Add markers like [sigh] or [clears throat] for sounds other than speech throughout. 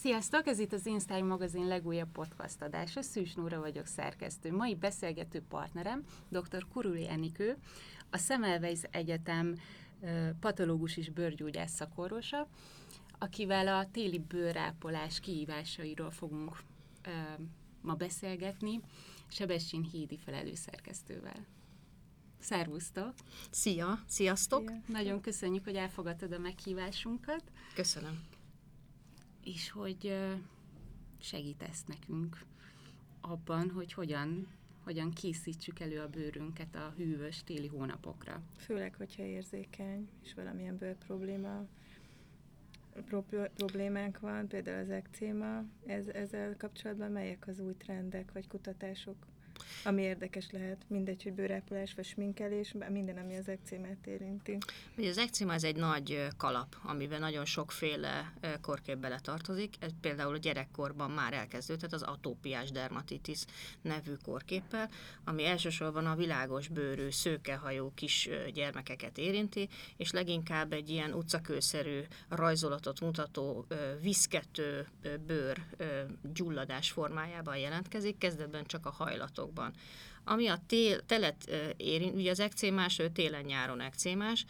Sziasztok! Ez itt az Instyle magazin legújabb podcast adása. Szűs Nóra vagyok szerkesztő. Mai beszélgető partnerem dr. Kuruli Enikő, a Semmelweis Egyetem patológus és bőrgyógyász szakorvosa, akivel a téli bőrápolás kihívásairól fogunk ma beszélgetni, Sebessin Hídi felelőszerkesztővel. Szervusztok! Szia! Sziasztok! Szia. Nagyon köszönjük, hogy elfogadtad a meghívásunkat. Köszönöm. És hogy segítesz nekünk abban, hogy hogyan, hogyan készítsük elő a bőrünket a hűvös téli hónapokra. Főleg, hogyha érzékeny, és valamilyen bőr probléma problémánk van, például az ekcéma, ez, ezzel kapcsolatban melyek az új trendek vagy kutatások? Ami érdekes lehet, mindegy, hogy bőrápolás vagy sminkelés, minden, ami az ekcémát érinti. Ugye az ekcéma ez egy nagy kalap, amiben nagyon sokféle korkép bele tartozik. Ez például a gyerekkorban már elkezdődhet az atópiás dermatitis nevű korképpel, ami elsősorban a világos bőrű, szőkehajú kis gyermekeket érinti, és leginkább egy ilyen utcakőszerű rajzolatot mutató viszkető bőr gyulladás formájában jelentkezik, kezdetben csak a hajlatokban van. Ami a tél, telet érint, ugye az ekcémás, télen-nyáron ekcémás,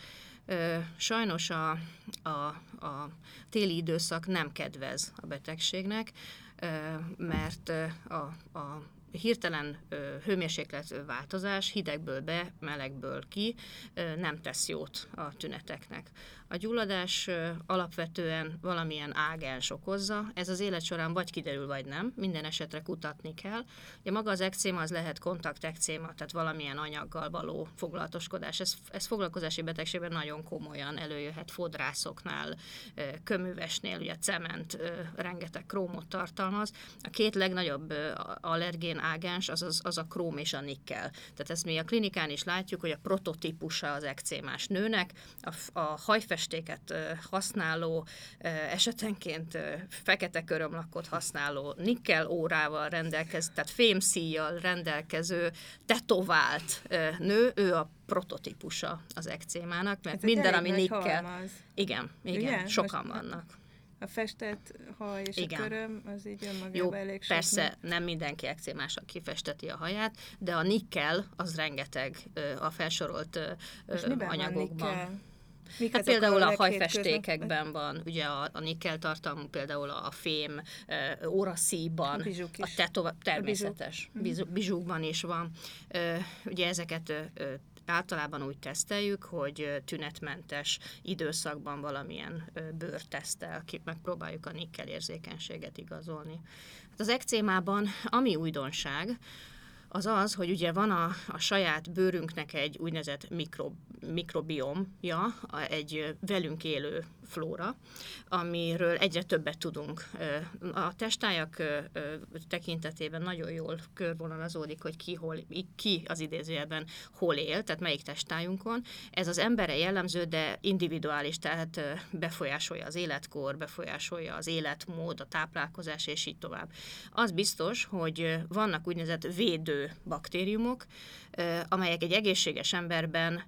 sajnos a, a, a téli időszak nem kedvez a betegségnek, mert a, a hirtelen hőmérséklet változás hidegből be, melegből ki nem tesz jót a tüneteknek. A gyulladás alapvetően valamilyen ágens okozza, ez az élet során vagy kiderül, vagy nem, minden esetre kutatni kell. Ugye maga az ekcéma az lehet kontaktekcéma, tehát valamilyen anyaggal való foglalatoskodás. Ez, ez foglalkozási betegségben nagyon komolyan előjöhet fodrászoknál, köművesnél, ugye cement rengeteg krómot tartalmaz. A két legnagyobb allergén ágens az, az, az a króm és a nikkel. Tehát ezt mi a klinikán is látjuk, hogy a prototípusa az ekcémás nőnek, a, a hajfest festéket használó, esetenként fekete körömlakot használó, nikkel órával rendelkező, tehát fémszíjjal rendelkező, tetovált nő, ő a prototípusa az ekcémának, mert Ez minden, ami nikkel... Halmaz. Igen, igen, Ugye? sokan Most vannak a festett haj és Igen. a köröm, az így önmagában Jó, elég persze sok. nem mindenki ekcémásak kifesteti a haját, de a nikkel az rengeteg a felsorolt anyagokban. Mik hát például a, a hajfestékekben van, ugye a, a nikkel tartalmú, például a fém, uh, óraszíjban, a, a tetova, természetes, a bizsuk. bizsukban is van. Ugye ezeket általában úgy teszteljük, hogy tünetmentes időszakban valamilyen bőrtesztel megpróbáljuk a nikkel érzékenységet igazolni. Hát az ekcémában, ami újdonság, az az, hogy ugye van a, a saját bőrünknek egy úgynevezett mikro, mikrobiomja, egy velünk élő flóra, amiről egyre többet tudunk. A testájak tekintetében nagyon jól körvonalazódik, hogy ki, hol, ki az idézőjelben hol él, tehát melyik testájunkon. Ez az emberre jellemző, de individuális, tehát befolyásolja az életkor, befolyásolja az életmód, a táplálkozás, és így tovább. Az biztos, hogy vannak úgynevezett védő baktériumok, amelyek egy egészséges emberben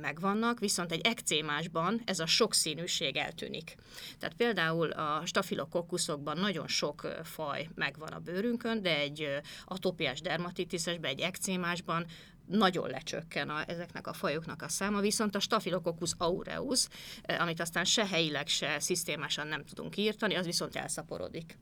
megvannak, viszont egy ekcémásban ez a sokszínűség eltűnik. Tehát például a stafilokokkuszokban nagyon sok faj megvan a bőrünkön, de egy atópiás dermatitisesben, egy ekcémásban nagyon lecsökken a, ezeknek a fajoknak a száma, viszont a Staphylococcus aureus, amit aztán se helyileg, se szisztémásan nem tudunk írtani, az viszont elszaporodik.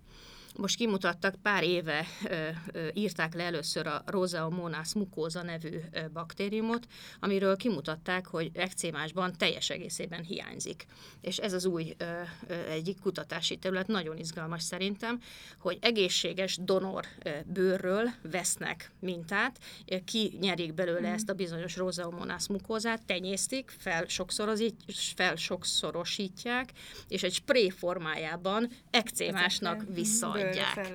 Most kimutattak, pár éve ö, ö, írták le először a Roseomonas mucosa nevű ö, baktériumot, amiről kimutatták, hogy ekcémásban teljes egészében hiányzik. És ez az új ö, ö, egyik kutatási terület, nagyon izgalmas szerintem, hogy egészséges donor ö, bőrről vesznek mintát, ki nyerik belőle mm. ezt a bizonyos Roseomonas mucosát, tenyésztik, felsokszorosítják, és egy spray formájában ekcémásnak visszaadják adják.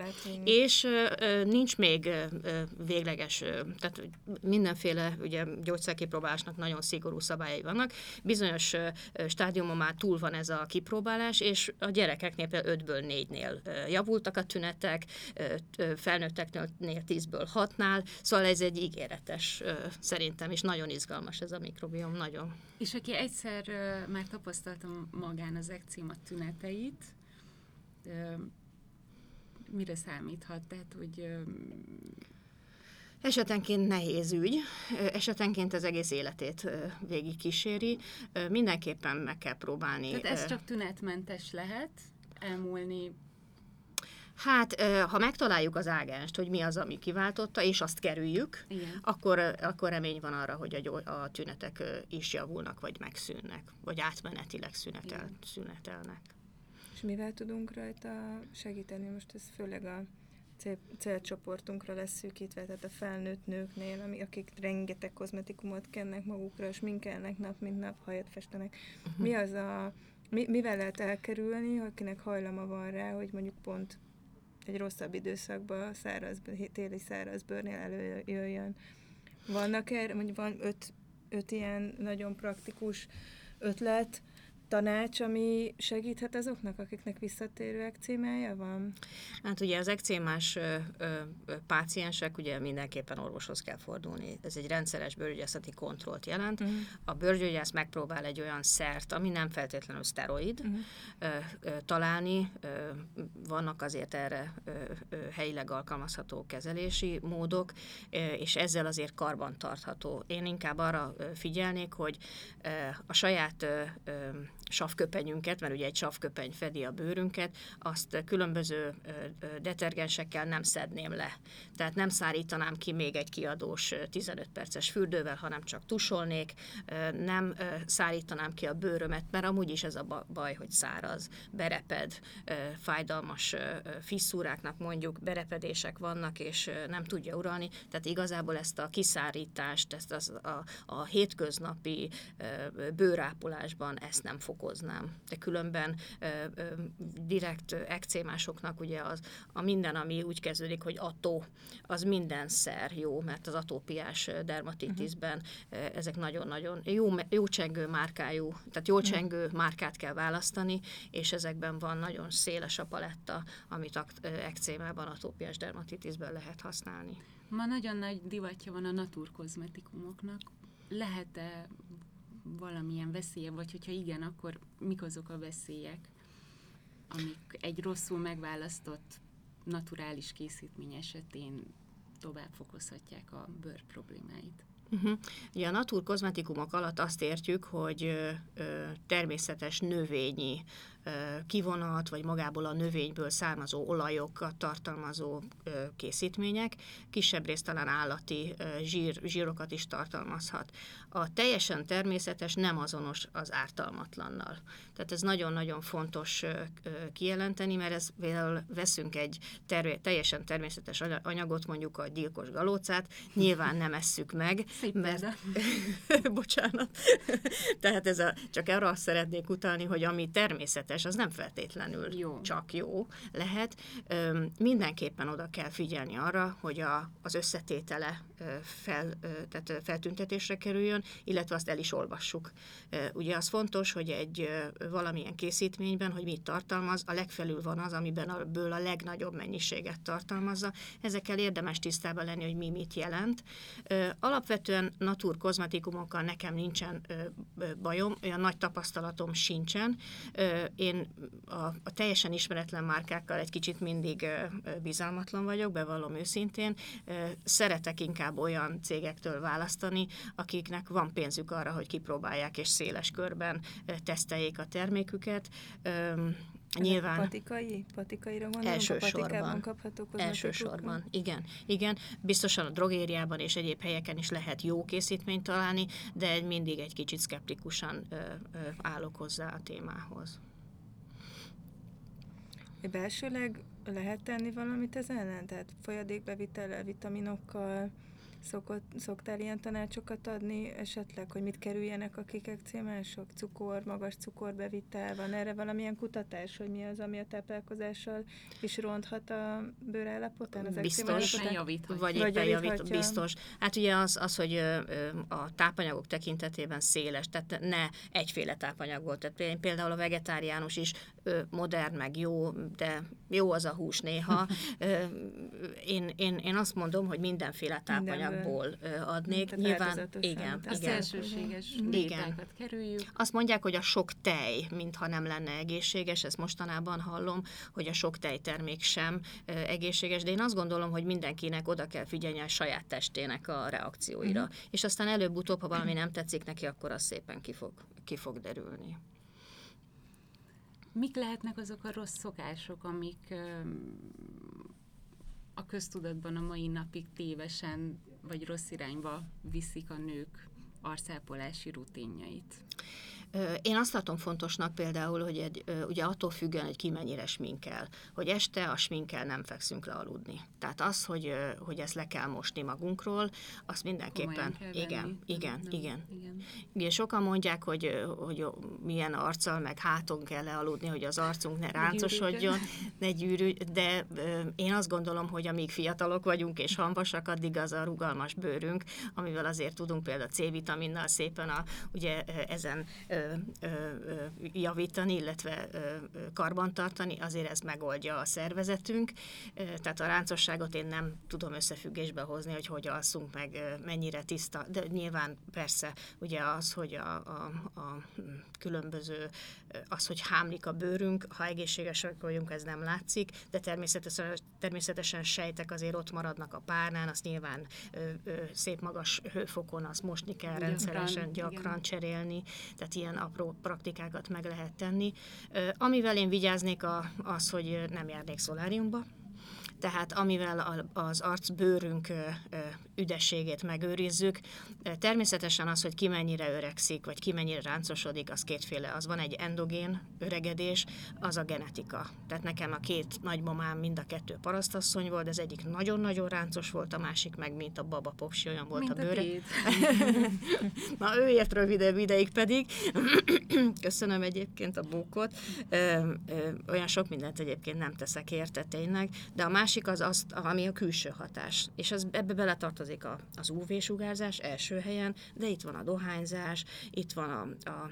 És ö, nincs még ö, végleges, ö, tehát mindenféle ugye, gyógyszerkipróbálásnak nagyon szigorú szabályai vannak. Bizonyos ö, stádiumon már túl van ez a kipróbálás, és a gyerekeknél például 5-ből 4-nél javultak a tünetek, ö, felnőtteknél 10-ből 6-nál, szóval ez egy ígéretes ö, szerintem, és nagyon izgalmas ez a mikrobiom, nagyon. És aki egyszer már tapasztaltam magán az ekcéma tüneteit, mire számíthat? Tehát, hogy Esetenként nehéz ügy, esetenként az egész életét végig kíséri. Mindenképpen meg kell próbálni. Tehát ez csak tünetmentes lehet, elmúlni Hát, ha megtaláljuk az ágenst, hogy mi az, ami kiváltotta, és azt kerüljük, Igen. Akkor, akkor remény van arra, hogy a, a tünetek is javulnak, vagy megszűnnek, vagy átmenetileg szünetel, szünetelnek. És mivel tudunk rajta segíteni? Most ez főleg a cél, célcsoportunkra lesz szűkítve, tehát a felnőtt nőknél, ami, akik rengeteg kozmetikumot kennek magukra, és minkelnek nap, mint nap, hajat festenek. Uh-huh. Mi az a, mi, mivel lehet elkerülni, akinek hajlama van rá, hogy mondjuk pont egy rosszabb időszakban száraz, téli szárazbőrnél előjöjjön. Vannak erre, mondjuk van öt, öt ilyen nagyon praktikus ötlet, tanács, ami segíthet azoknak, akiknek visszatérő ekcémája van? Hát ugye az ekcémás ö, ö, páciensek ugye mindenképpen orvoshoz kell fordulni. Ez egy rendszeres bőrgyógyászati kontrollt jelent. Uh-huh. A bőrgyógyász megpróbál egy olyan szert, ami nem feltétlenül szteroid, uh-huh. ö, ö, találni. Ö, vannak azért erre ö, ö, helyileg alkalmazható kezelési módok, ö, és ezzel azért karban tartható. Én inkább arra figyelnék, hogy ö, a saját ö, ö, savköpenyünket, mert ugye egy savköpeny fedi a bőrünket, azt különböző detergensekkel nem szedném le. Tehát nem szárítanám ki még egy kiadós 15 perces fürdővel, hanem csak tusolnék, nem szárítanám ki a bőrömet, mert amúgy is ez a baj, hogy száraz, bereped, fájdalmas fisszúráknak mondjuk berepedések vannak, és nem tudja uralni. Tehát igazából ezt a kiszárítást, ezt az, a, a hétköznapi bőrápolásban ezt nem fog fokoznám. De különben ö, ö, direkt ekcémásoknak ugye az, a minden, ami úgy kezdődik, hogy ató, az mindenszer jó, mert az atópiás dermatitisben uh-huh. ezek nagyon-nagyon jó, jó csengő márkájú, tehát jó mhm. csengő uh-huh. márkát kell választani, és ezekben van nagyon széles a paletta, amit ekcémában, atópiás dermatitisben lehet használni. Ma nagyon nagy divatja van a naturkozmetikumoknak. Lehet-e valamilyen veszélye, vagy hogyha igen, akkor mik azok a veszélyek, amik egy rosszul megválasztott naturális készítmény esetén tovább fokozhatják a bőr problémáit. Uh-huh. Ugye a naturkozmetikumok alatt azt értjük, hogy ö, ö, természetes növényi kivonat, vagy magából a növényből származó olajokat tartalmazó készítmények, kisebb részt talán állati zsír, zsírokat is tartalmazhat. A teljesen természetes nem azonos az ártalmatlannal. Tehát ez nagyon-nagyon fontos kijelenteni, mert ez például veszünk egy terve, teljesen természetes anyagot, mondjuk a gyilkos galócát, nyilván nem esszük meg, Szép mert... [laughs] bocsánat. Tehát ez a, csak arra szeretnék utalni, hogy ami természetes, az nem feltétlenül jó. csak jó lehet. Mindenképpen oda kell figyelni arra, hogy a, az összetétele fel, tehát feltüntetésre kerüljön, illetve azt el is olvassuk. Ugye az fontos, hogy egy valamilyen készítményben, hogy mit tartalmaz, a legfelül van az, amiben a ből a legnagyobb mennyiséget tartalmazza. Ezekkel érdemes tisztában lenni, hogy mi mit jelent. Alapvetően natur kozmetikumokkal nekem nincsen bajom, olyan nagy tapasztalatom sincsen. Én a, a teljesen ismeretlen márkákkal egy kicsit mindig bizalmatlan vagyok, bevallom őszintén. Szeretek inkább olyan cégektől választani, akiknek van pénzük arra, hogy kipróbálják és széles körben teszteljék a terméküket. Nyilván. Patikai? Patikaira gondolom? Elsősorban. kapható Elsősorban, igen. Igen, biztosan a drogériában és egyéb helyeken is lehet jó készítményt találni, de mindig egy kicsit szkeptikusan ö, ö, állok hozzá a témához. Belsőleg lehet tenni valamit ez ellen? Tehát folyadékbevitellel, vitaminokkal, Szokott, szoktál ilyen tanácsokat adni esetleg, hogy mit kerüljenek a kikekcémások? Cukor, magas cukorbevitel, van erre valamilyen kutatás, hogy mi az, ami a táplálkozással is ronthat a bőrállapotán, az Biztos, javíthat. vagy éppen javít, biztos. Hát ugye az, az, hogy a tápanyagok tekintetében széles, tehát ne egyféle tápanyag volt. Tehát például a vegetáriánus is modern, meg jó, de jó az a hús néha. [laughs] én, én, én azt mondom, hogy mindenféle tápanyagból adnék. Nyilván, igen, igen. szélsőséges igen. kerüljük. Azt mondják, hogy a sok tej, mintha nem lenne egészséges, ezt mostanában hallom, hogy a sok tejtermék sem egészséges, de én azt gondolom, hogy mindenkinek oda kell figyelni a saját testének a reakcióira. Mm. És aztán előbb-utóbb, ha valami nem tetszik neki, akkor az szépen ki fog, ki fog derülni. Mik lehetnek azok a rossz szokások, amik a köztudatban a mai napig tévesen vagy rossz irányba viszik a nők arcápolási rutinjait? Én azt látom fontosnak például, hogy egy, ugye attól függően, hogy ki mennyire sminkel, hogy este a sminkel nem fekszünk le aludni. Tehát az, hogy, hogy ezt le kell mosni magunkról, azt mindenképpen, igen, igen, nem, igen, igen. Ugye sokan mondják, hogy, hogy milyen arccal, meg háton kell lealudni, hogy az arcunk ne ráncosodjon, [laughs] ne gyűrű, de én azt gondolom, hogy amíg fiatalok vagyunk és hamvasak, addig az a rugalmas bőrünk, amivel azért tudunk például C-vitaminnal szépen a, ugye ezen javítani, illetve karbantartani, azért ez megoldja a szervezetünk. Tehát a ráncosságot én nem tudom összefüggésbe hozni, hogy hogy alszunk meg, mennyire tiszta, de nyilván persze ugye az, hogy a, a, a különböző, az, hogy hámlik a bőrünk, ha egészségesek vagyunk, ez nem látszik, de természetesen, természetesen sejtek azért ott maradnak a párnán, azt nyilván ö, ö, szép magas hőfokon azt mosni kell rendszeresen, gyakran, gyakran cserélni, tehát ilyen apró praktikákat meg lehet tenni. Amivel én vigyáznék az, hogy nem járnék szoláriumba, tehát amivel az arcbőrünk üdességét megőrizzük. Természetesen az, hogy ki mennyire öregszik, vagy ki mennyire ráncosodik, az kétféle. Az van egy endogén öregedés, az a genetika. Tehát nekem a két nagymamám mind a kettő parasztasszony volt, az egyik nagyon-nagyon ráncos volt, a másik meg, mint a baba popsi, olyan volt mint a bőre. A [laughs] Na, ő ért rövidebb ideig pedig. [clears throat] Köszönöm egyébként a bókot. Ö, ö, olyan sok mindent egyébként nem teszek érte tényleg, de a másik az, az ami a külső hatás. És az, ebbe beletartozik a, az UV-sugárzás első helyen, de itt van a dohányzás, itt van a, a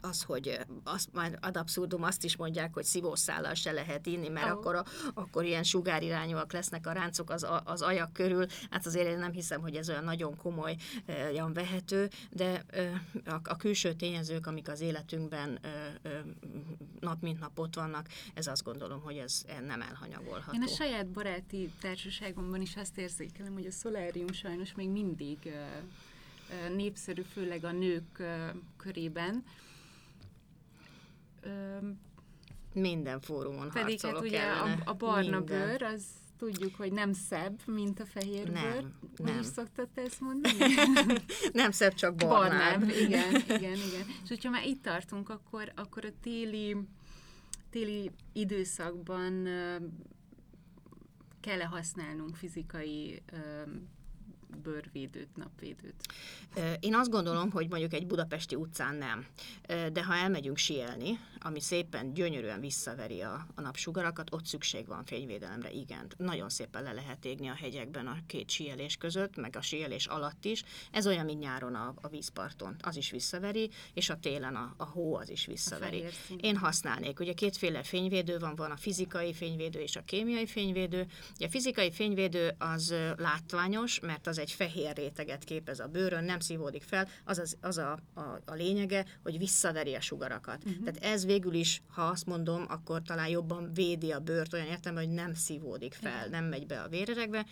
az, hogy azt már ad abszurdum azt is mondják, hogy szívószállal se lehet inni, mert oh. akkor, a, akkor ilyen sugárirányúak lesznek a ráncok az, az ajak körül. Hát azért én nem hiszem, hogy ez olyan nagyon komoly olyan vehető, de a, a külső tényezők, amik az életünkben nap mint nap ott vannak, ez azt gondolom, hogy ez nem elhanyagolható. Én a saját baráti társaságomban is azt érzékelem, hogy a szolárium sajnos még mindig népszerű, főleg a nők körében minden fórumon Pedig hát ugye a, a barna Minden. bőr, az tudjuk, hogy nem szebb, mint a fehér nem, bőr. Nem. Hogy is szoktad te ezt mondani? [laughs] nem szebb, csak barnább. barnább. Igen, [laughs] igen, igen. És hogyha már itt tartunk, akkor, akkor a téli, téli időszakban kell-e használnunk fizikai bőrvédőt, napvédőt? Én azt gondolom, hogy mondjuk egy budapesti utcán nem. De ha elmegyünk sielni, ami szépen, gyönyörűen visszaveri a, a napsugarakat, ott szükség van fényvédelemre, igen. Nagyon szépen le lehet égni a hegyekben a két sielés között, meg a sielés alatt is. Ez olyan, mint nyáron a, a vízparton. Az is visszaveri, és a télen a, a hó az is visszaveri. Én használnék. Ugye kétféle fényvédő van, van a fizikai fényvédő és a kémiai fényvédő. Ugye a fizikai fényvédő az látványos, mert az egy fehér réteget képez a bőrön, nem szívódik fel, az, az, az a, a, a lényege, hogy visszaveri a sugarakat. Uh-huh. Tehát ez végül is, ha azt mondom, akkor talán jobban védi a bőrt, olyan értem, hogy nem szívódik fel, nem megy be a vérerekbe.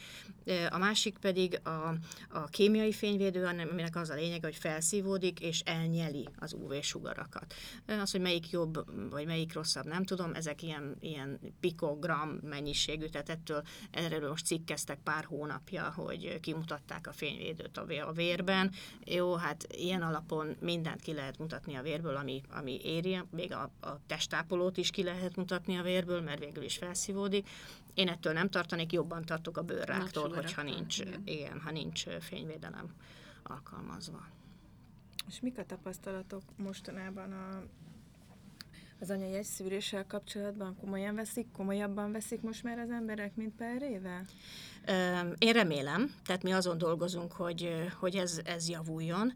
A másik pedig a, a kémiai fényvédő, aminek az a lényege, hogy felszívódik és elnyeli az UV-sugarakat. Az, hogy melyik jobb, vagy melyik rosszabb, nem tudom, ezek ilyen, ilyen pikogram mennyiségű, tehát ettől erről most cikkeztek pár hónapja, hogy kimutat mutatták a fényvédőt a vérben. Jó, hát ilyen alapon mindent ki lehet mutatni a vérből, ami, ami éri, még a, a testápolót is ki lehet mutatni a vérből, mert végül is felszívódik. Én ettől nem tartanék, jobban tartok a bőrráktól, hogyha nincs, igen. igen, ha nincs fényvédelem alkalmazva. És mik a tapasztalatok mostanában a Az anyai egy szűréssel kapcsolatban komolyan veszik, komolyabban veszik most már az emberek, mint pár éve? Én remélem, tehát mi azon dolgozunk, hogy, hogy ez, ez javuljon.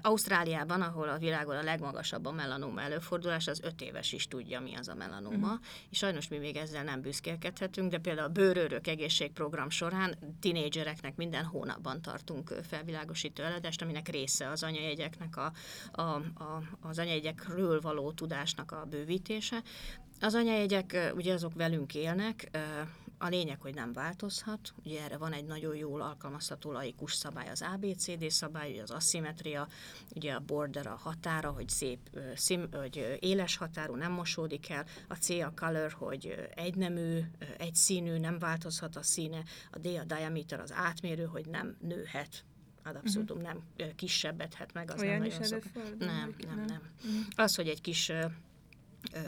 Ausztráliában, ahol a világon a legmagasabb a melanóma előfordulás, az öt éves is tudja, mi az a melanóma, uh-huh. és sajnos mi még ezzel nem büszkélkedhetünk, de például a bőrőrök egészségprogram során tinédzsereknek minden hónapban tartunk felvilágosító eledest, aminek része az anyajegyeknek, a, a, a, az anyajegyekről való tudásnak a bővítése. Az anyajegyek, ugye azok velünk élnek, a lényeg, hogy nem változhat. Ugye erre van egy nagyon jól alkalmazható laikus szabály, az ABCD szabály, az aszimetria, ugye a border a határa, hogy szép, szim, hogy éles határú, nem mosódik el, a C a color, hogy egynemű, egy színű, nem változhat a színe, a D a diameter, az átmérő, hogy nem nőhet ad abszolút uh-huh. nem kisebbedhet meg, az Olyan nem nagyon szok... Nem, nem, nem. nem. Uh-huh. Az, hogy egy kis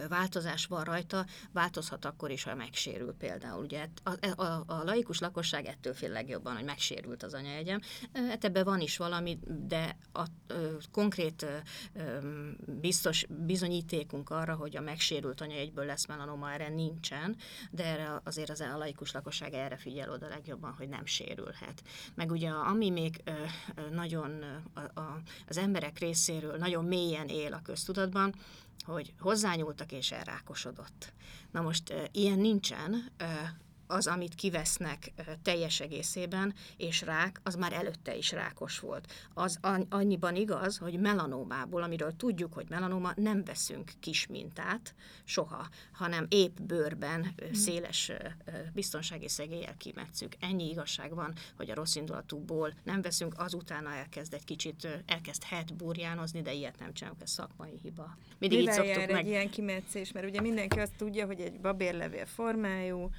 változás van rajta, változhat akkor is, ha megsérül például. Ugye a, a, a laikus lakosság ettől fél legjobban, hogy megsérült az anyajegyem. Hát ebben van is valami, de a, a konkrét biztos bizonyítékunk arra, hogy a megsérült anyajegyből lesz melanoma, erre nincsen, de erre azért az a laikus lakosság erre figyel oda legjobban, hogy nem sérülhet. Meg ugye ami még nagyon a, a, az emberek részéről nagyon mélyen él a köztudatban, hogy hozzányúltak és elrákosodott. Na most ilyen nincsen, az, amit kivesznek teljes egészében, és rák, az már előtte is rákos volt. Az annyiban igaz, hogy melanómából, amiről tudjuk, hogy melanóma, nem veszünk kis mintát soha, hanem épp bőrben mm. széles biztonsági szegéllyel kimetszük. Ennyi igazság van, hogy a rossz indulatúból nem veszünk, azután elkezd egy kicsit, elkezdhet burjánozni, de ilyet nem csinálunk, ez szakmai hiba. Mindig Mivel így szoktuk meg... egy ilyen kimetszés, mert ugye mindenki azt tudja, hogy egy babérlevél formájú,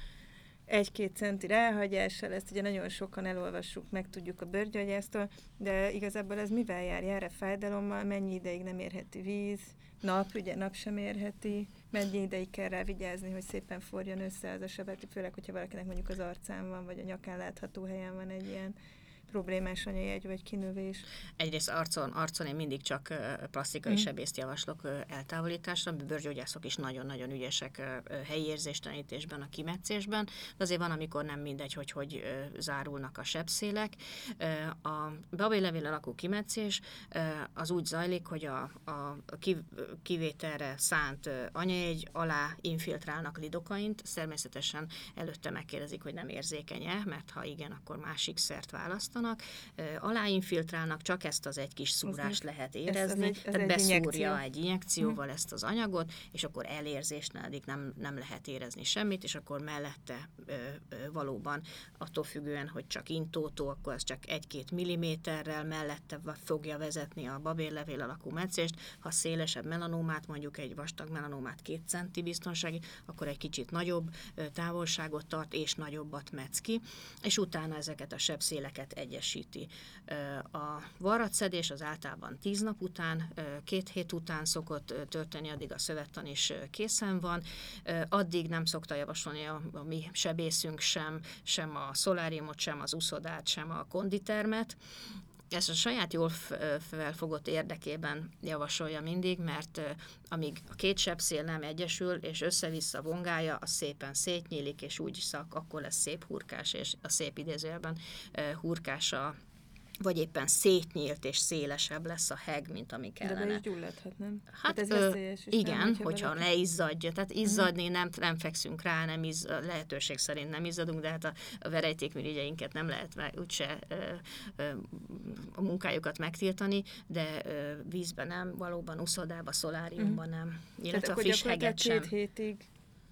egy-két centi elhagyással, ezt ugye nagyon sokan elolvassuk, meg tudjuk a bőrgyógyásztól, de igazából ez mivel jár? Jár-e fájdalommal? Mennyi ideig nem érheti víz? Nap, ugye nap sem érheti? Mennyi ideig kell rá vigyázni, hogy szépen forjon össze az a sebet, főleg, hogyha valakinek mondjuk az arcán van, vagy a nyakán látható helyen van egy ilyen problémás anyajegy vagy kinövés? Egyrészt arcon, arcon én mindig csak plastikai mm. sebészt javaslok eltávolításra, bőrgyógyászok is nagyon-nagyon ügyesek helyi érzéstenítésben, a kimetszésben, de azért van, amikor nem mindegy, hogy hogy zárulnak a sebszélek. A babélevél alakú kimetszés az úgy zajlik, hogy a, a kivételre szánt anyajegy alá infiltrálnak lidokaint, természetesen előtte megkérdezik, hogy nem érzékenye, mert ha igen, akkor másik szert választanak, választanak, aláinfiltrálnak, csak ezt az egy kis szúrást lehet érezni, ez, ez egy, ez tehát egy beszúrja injekció. egy injekcióval hm. ezt az anyagot, és akkor elérzésnél addig nem, nem lehet érezni semmit, és akkor mellette ö, ö, valóban attól függően, hogy csak intótó, akkor az csak egy-két milliméterrel mellette fogja vezetni a babérlevél alakú meccést, ha szélesebb melanómát, mondjuk egy vastag melanómát két centi biztonsági, akkor egy kicsit nagyobb távolságot tart, és nagyobbat metsz ki, és utána ezeket a sebszéleket egyesíti. A varratszedés az általában tíz nap után, két hét után szokott történni, addig a szövettan is készen van. Addig nem szokta javasolni a, a mi sebészünk sem, sem a szoláriumot, sem az uszodát, sem a konditermet, ezt a saját jól felfogott érdekében javasolja mindig, mert amíg a két sebszél nem egyesül, és össze-vissza vongálja, az szépen szétnyílik, és úgy szak, akkor lesz szép hurkás, és a szép idézőjelben hurkása vagy éppen szétnyílt és szélesebb lesz a heg, mint ami kellene. De be is gyulladhat, nem? Hát, hát ez veszélyes is, igen, nem, hogyha, hogyha valaki... leizzadja. Tehát izzadni nem, nem fekszünk rá, nem izz, lehetőség szerint nem izzadunk, de hát a, a verejtékmirigyeinket nem lehet meg, úgyse ö, ö, a munkájukat megtiltani, de ö, vízben nem, valóban uszodába, szoláriumban mm. nem. Illetve Tehát a friss heget sem. hétig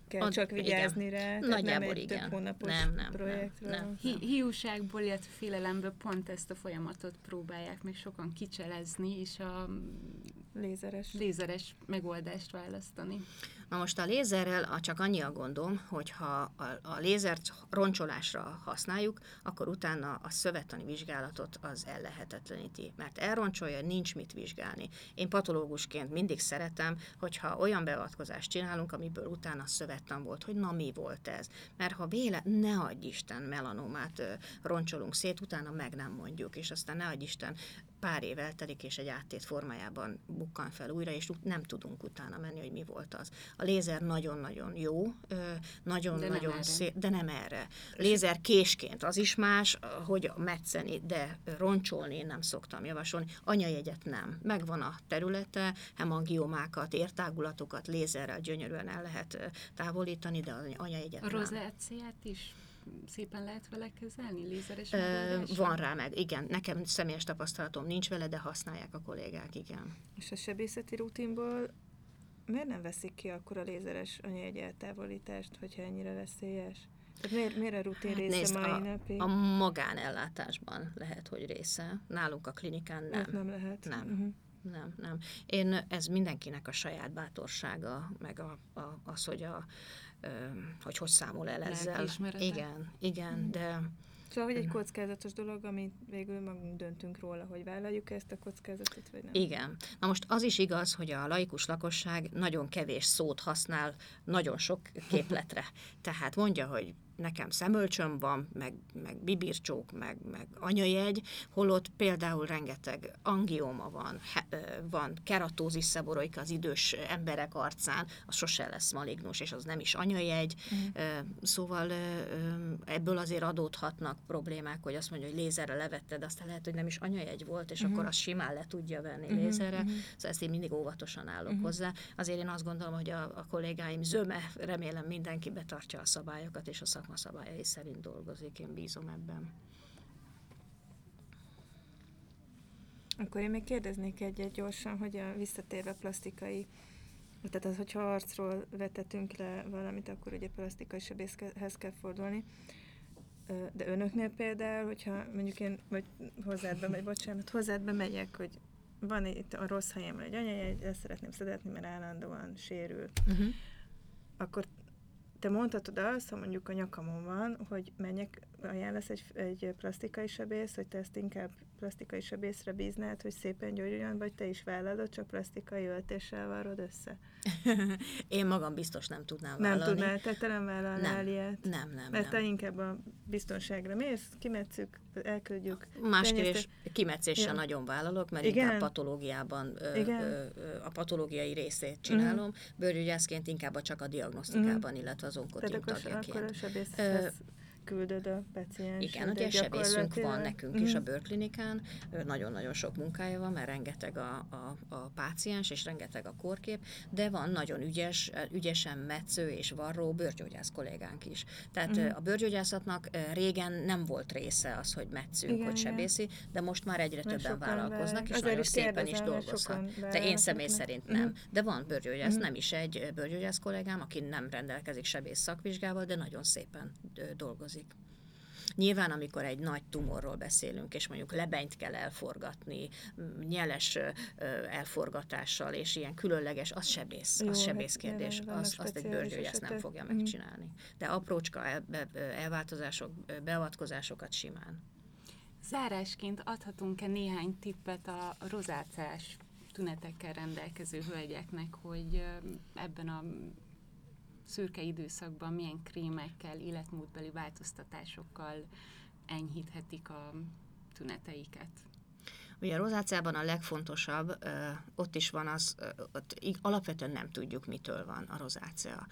kell Ad, csak vigyázni igen. rá. Nagyjából nem egy igen. több hónapos nem, nem, projektről. Nem, nem. Hi- hiúságból, illetve félelemből pont ezt a folyamatot próbálják meg sokan kicselezni, és a lézeres, lézeres megoldást választani. Na most a lézerrel csak annyi a gondom, hogy ha a, a lézert roncsolásra használjuk, akkor utána a szövettani vizsgálatot az ellehetetleníti, mert elroncsolja, nincs mit vizsgálni. Én patológusként mindig szeretem, hogyha olyan beavatkozást csinálunk, amiből utána szövettan volt, hogy na mi volt ez. Mert ha véle, ne adj Isten melanomát roncsolunk szét, utána meg nem mondjuk, és aztán ne adj Isten pár év eltelik, és egy áttét formájában bukkan fel újra, és nem tudunk utána menni, hogy mi volt az. A lézer nagyon-nagyon jó, nagyon-nagyon szép, de nem erre. Lézer késként, az is más, hogy metszeni, de roncsolni én nem szoktam javasolni. Anyajegyet nem. Megvan a területe, hemangiomákat, értágulatokat lézerrel gyönyörűen el lehet távolítani, de az anyajegyet A rozáciát is szépen lehet vele kezelni, lézeres Ö, Van rá meg, igen. Nekem személyes tapasztalatom nincs vele, de használják a kollégák, igen. És a sebészeti rutinból miért nem veszik ki akkor a lézeres anyajegy eltávolítást, hogyha ennyire veszélyes? Tehát miért, miért a rutin hát része nézd, mai a, napig? A magánellátásban lehet, hogy része. Nálunk a klinikán nem. Ott nem lehet. Nem. Uh-huh. Nem, nem. Én, ez mindenkinek a saját bátorsága, meg a, a, az, hogy a, hogy hogy számol el ezzel. Igen, igen, mm. de... Szóval, hogy egy kockázatos dolog, amit végül magunk döntünk róla, hogy vállaljuk ezt a kockázatot, vagy nem. Igen. Na most az is igaz, hogy a laikus lakosság nagyon kevés szót használ nagyon sok képletre. Tehát mondja, hogy nekem szemölcsöm van, meg, meg bibircsók, meg, meg anyajegy, holott például rengeteg angióma van, he, van keratózis szeboroik az idős emberek arcán, az sose lesz malignus, és az nem is anyajegy, mm. szóval ebből azért adódhatnak problémák, hogy azt mondja, hogy lézerre levetted, aztán lehet, hogy nem is anyajegy volt, és mm. akkor az simán le tudja venni mm. lézerre, mm. szóval ezt én mindig óvatosan állok mm. hozzá. Azért én azt gondolom, hogy a, a kollégáim zöme, remélem mindenki betartja a szabályokat és a szak szakma szabályai szerint dolgozik, én bízom ebben. Akkor én még kérdeznék egyet gyorsan, hogy a visszatérve plastikai, tehát az, hogyha arcról vetetünk le valamit, akkor ugye plastikai sebészhez kell fordulni. De önöknél például, hogyha mondjuk én, vagy hozzád bemegy, bocsánat, hozzád bemegyek, hogy van itt a rossz helyem egy anyajegy, ezt szeretném szedetni, mert állandóan sérül. Uh-huh. Akkor te mondhatod azt, ha mondjuk a nyakamon van, hogy menjek, ajánlasz egy, egy plastikai sebész, hogy te ezt inkább plastikai sebészre bíznád, hogy szépen gyógyuljon, vagy te is vállalod, csak plastikai öltéssel varrod össze? [laughs] Én magam biztos nem tudnám vállalni. Nem tudnál, te, te nem vállalnál nem, ilyet? Nem, nem, Mert nem. te inkább a biztonságra mész, kimetszük, elküldjük. Másképp is kimetszéssel ja. nagyon vállalok, mert Igen? inkább patológiában ö, Igen? Ö, ö, a patológiai részét csinálom, uh-huh. bőrgyógyászként inkább csak a diagnosztikában, uh-huh. illetve az onkotim tagjaként. Akkor a küldöd a paciens. Igen, ugye sebészünk van nekünk mm. is a mhm. bőrklinikán, nagyon-nagyon sok munkája van, mert rengeteg a, a, a páciens, és rengeteg a korkép, de van nagyon ügyes, ügyesen metsző és varró bőrgyógyász kollégánk is. Tehát mm. a bőrgyógyászatnak régen nem volt része az, hogy metszünk, igen, hogy sebészi, igen. de most már egyre Mert többen vállalkoznak, és nagyon is szépen is dolgoznak. De én személy szerint nem. Mm. De van bőrgyógyász, mm. nem is egy bőrgyógyász kollégám, aki nem rendelkezik sebész szakvizsgával, de nagyon szépen dolgozik dolgozik. Nyilván, amikor egy nagy tumorról beszélünk, és mondjuk lebenyt kell elforgatni, nyeles elforgatással, és ilyen különleges, az sebész, az sebész kérdés, az, azt egy bőrgyógyász nem fogja mm. megcsinálni. De aprócska el, elváltozások, beavatkozásokat simán. Zárásként adhatunk-e néhány tippet a rozáciás tünetekkel rendelkező hölgyeknek, hogy ebben a szürke időszakban milyen krémekkel, életmódbeli változtatásokkal enyhíthetik a tüneteiket. Ugye a rozáciában a legfontosabb, ott is van az, ott alapvetően nem tudjuk, mitől van a rozácia.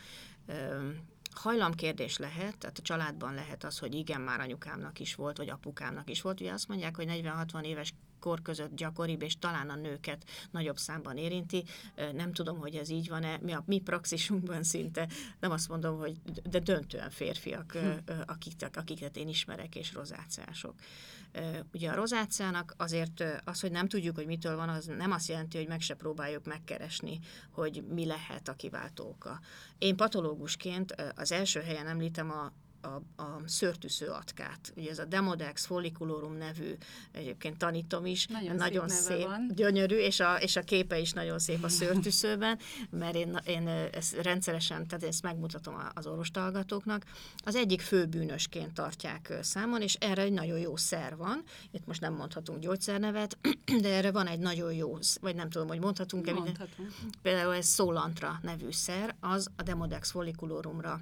Hajlamkérdés lehet, tehát a családban lehet az, hogy igen, már anyukámnak is volt, vagy apukámnak is volt. Ugye azt mondják, hogy 40-60 éves kor között gyakoribb, és talán a nőket nagyobb számban érinti. Nem tudom, hogy ez így van-e. Mi a mi praxisunkban szinte, nem azt mondom, hogy de döntően férfiak, hm. akiket, akiket én ismerek, és rozáciások. Ugye a rozáciának azért az, hogy nem tudjuk, hogy mitől van, az nem azt jelenti, hogy meg se próbáljuk megkeresni, hogy mi lehet a kiváltó oka. Én patológusként az első helyen említem a a, a szörtűsző atkát. Ugye ez a Demodex folliculorum nevű, egyébként tanítom is, nagyon, nagyon szép, szép van. gyönyörű, és a, és a képe is nagyon szép a szörtűszőben, mert én, én ezt rendszeresen, tehát ezt megmutatom az orvostalgatóknak. Az egyik fő bűnösként tartják számon, és erre egy nagyon jó szer van. Itt most nem mondhatunk gyógyszernevet, [clears throat] de erre van egy nagyon jó, vagy nem tudom, hogy mondhatunk-e. Mondhatunk. Például ez Szólantra nevű szer, az a Demodex folliculorumra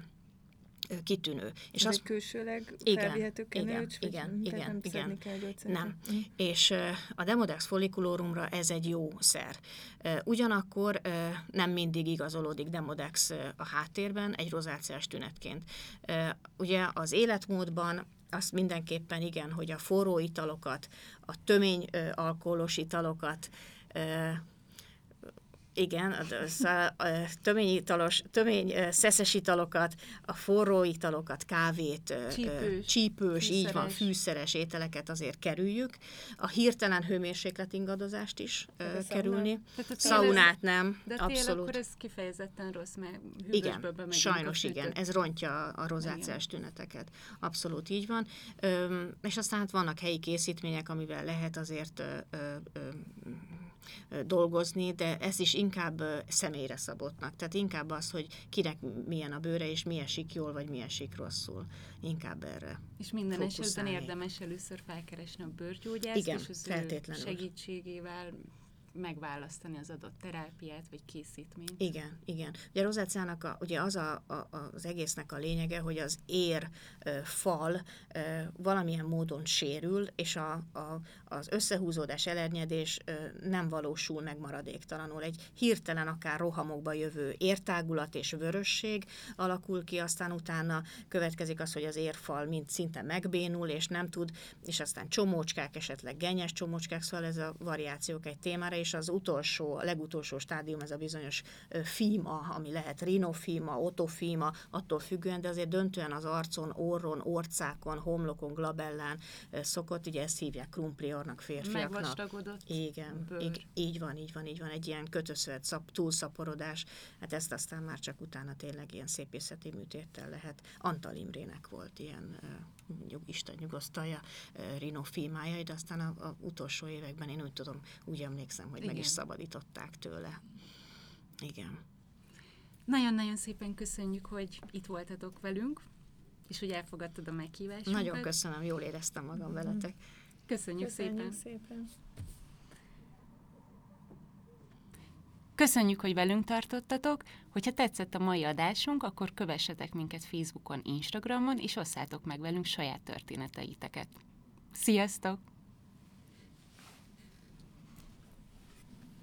kitűnő. És Ez az egy külsőleg felvihető kenőcs? Igen, igen, igen, igen. Kell nem. Mm. És a Demodex folliculorumra ez egy jó szer. Ugyanakkor nem mindig igazolódik Demodex a háttérben egy rozáciás tünetként. Ugye az életmódban azt mindenképpen igen, hogy a forró italokat, a tömény alkoholos italokat, igen, a tömény, italos, tömény szeszes italokat, a forró italokat, kávét, csípős, csípős így van, fűszeres ételeket azért kerüljük. A hirtelen hőmérséklet ingadozást is uh, kerülni. Szaunát nem, de abszolút. akkor ez kifejezetten rossz, mert Igen, sajnos igen, ez rontja a rozáciás tüneteket. Abszolút így van. Öm, és aztán hát vannak helyi készítmények, amivel lehet azért ö, ö, ö, dolgozni, de ez is inkább személyre szabottnak. Tehát inkább az, hogy kinek milyen a bőre, és mi esik jól, vagy mi esik rosszul. Inkább erre És minden esetben érdemes először felkeresni a bőrgyógyászt, Igen, és az feltétlenül. segítségével megválasztani az adott terápiát vagy készítményt. Igen, igen. Ugye a rozáciának a, ugye az a, a, az egésznek a lényege, hogy az ér ö, fal ö, valamilyen módon sérül, és a, a, az összehúzódás, elernyedés ö, nem valósul meg maradéktalanul. Egy hirtelen akár rohamokba jövő értágulat és vörösség alakul ki, aztán utána következik az, hogy az érfal mind szinte megbénul, és nem tud, és aztán csomócskák, esetleg genyes csomócskák, szóval ez a variációk egy témára, és az utolsó, a legutolsó stádium ez a bizonyos fíma, ami lehet rinofíma, otofíma, attól függően, de azért döntően az arcon, orron, orcákon, homlokon, glabellán szokott, ugye ezt hívják krumpliornak, férfiaknak. Megvastagodott Igen, így, így van, így van, így van, egy ilyen kötöszövet, szap, túlszaporodás, hát ezt aztán már csak utána tényleg ilyen szépészeti műtéttel lehet. Antal Imrének volt ilyen nyug, Isten nyugosztalja rinofímája, de aztán a, a utolsó években én úgy tudom, úgy emlékszem, hogy Igen. meg is szabadították tőle. Igen. Nagyon-nagyon szépen köszönjük, hogy itt voltatok velünk, és hogy elfogadtad a meghívást. Nagyon köszönöm, jól éreztem magam veletek. Köszönjük, Köszönjük szépen. szépen. Köszönjük, hogy velünk tartottatok. Hogyha tetszett a mai adásunk, akkor kövessetek minket Facebookon, Instagramon, és osszátok meg velünk saját történeteiteket. Sziasztok!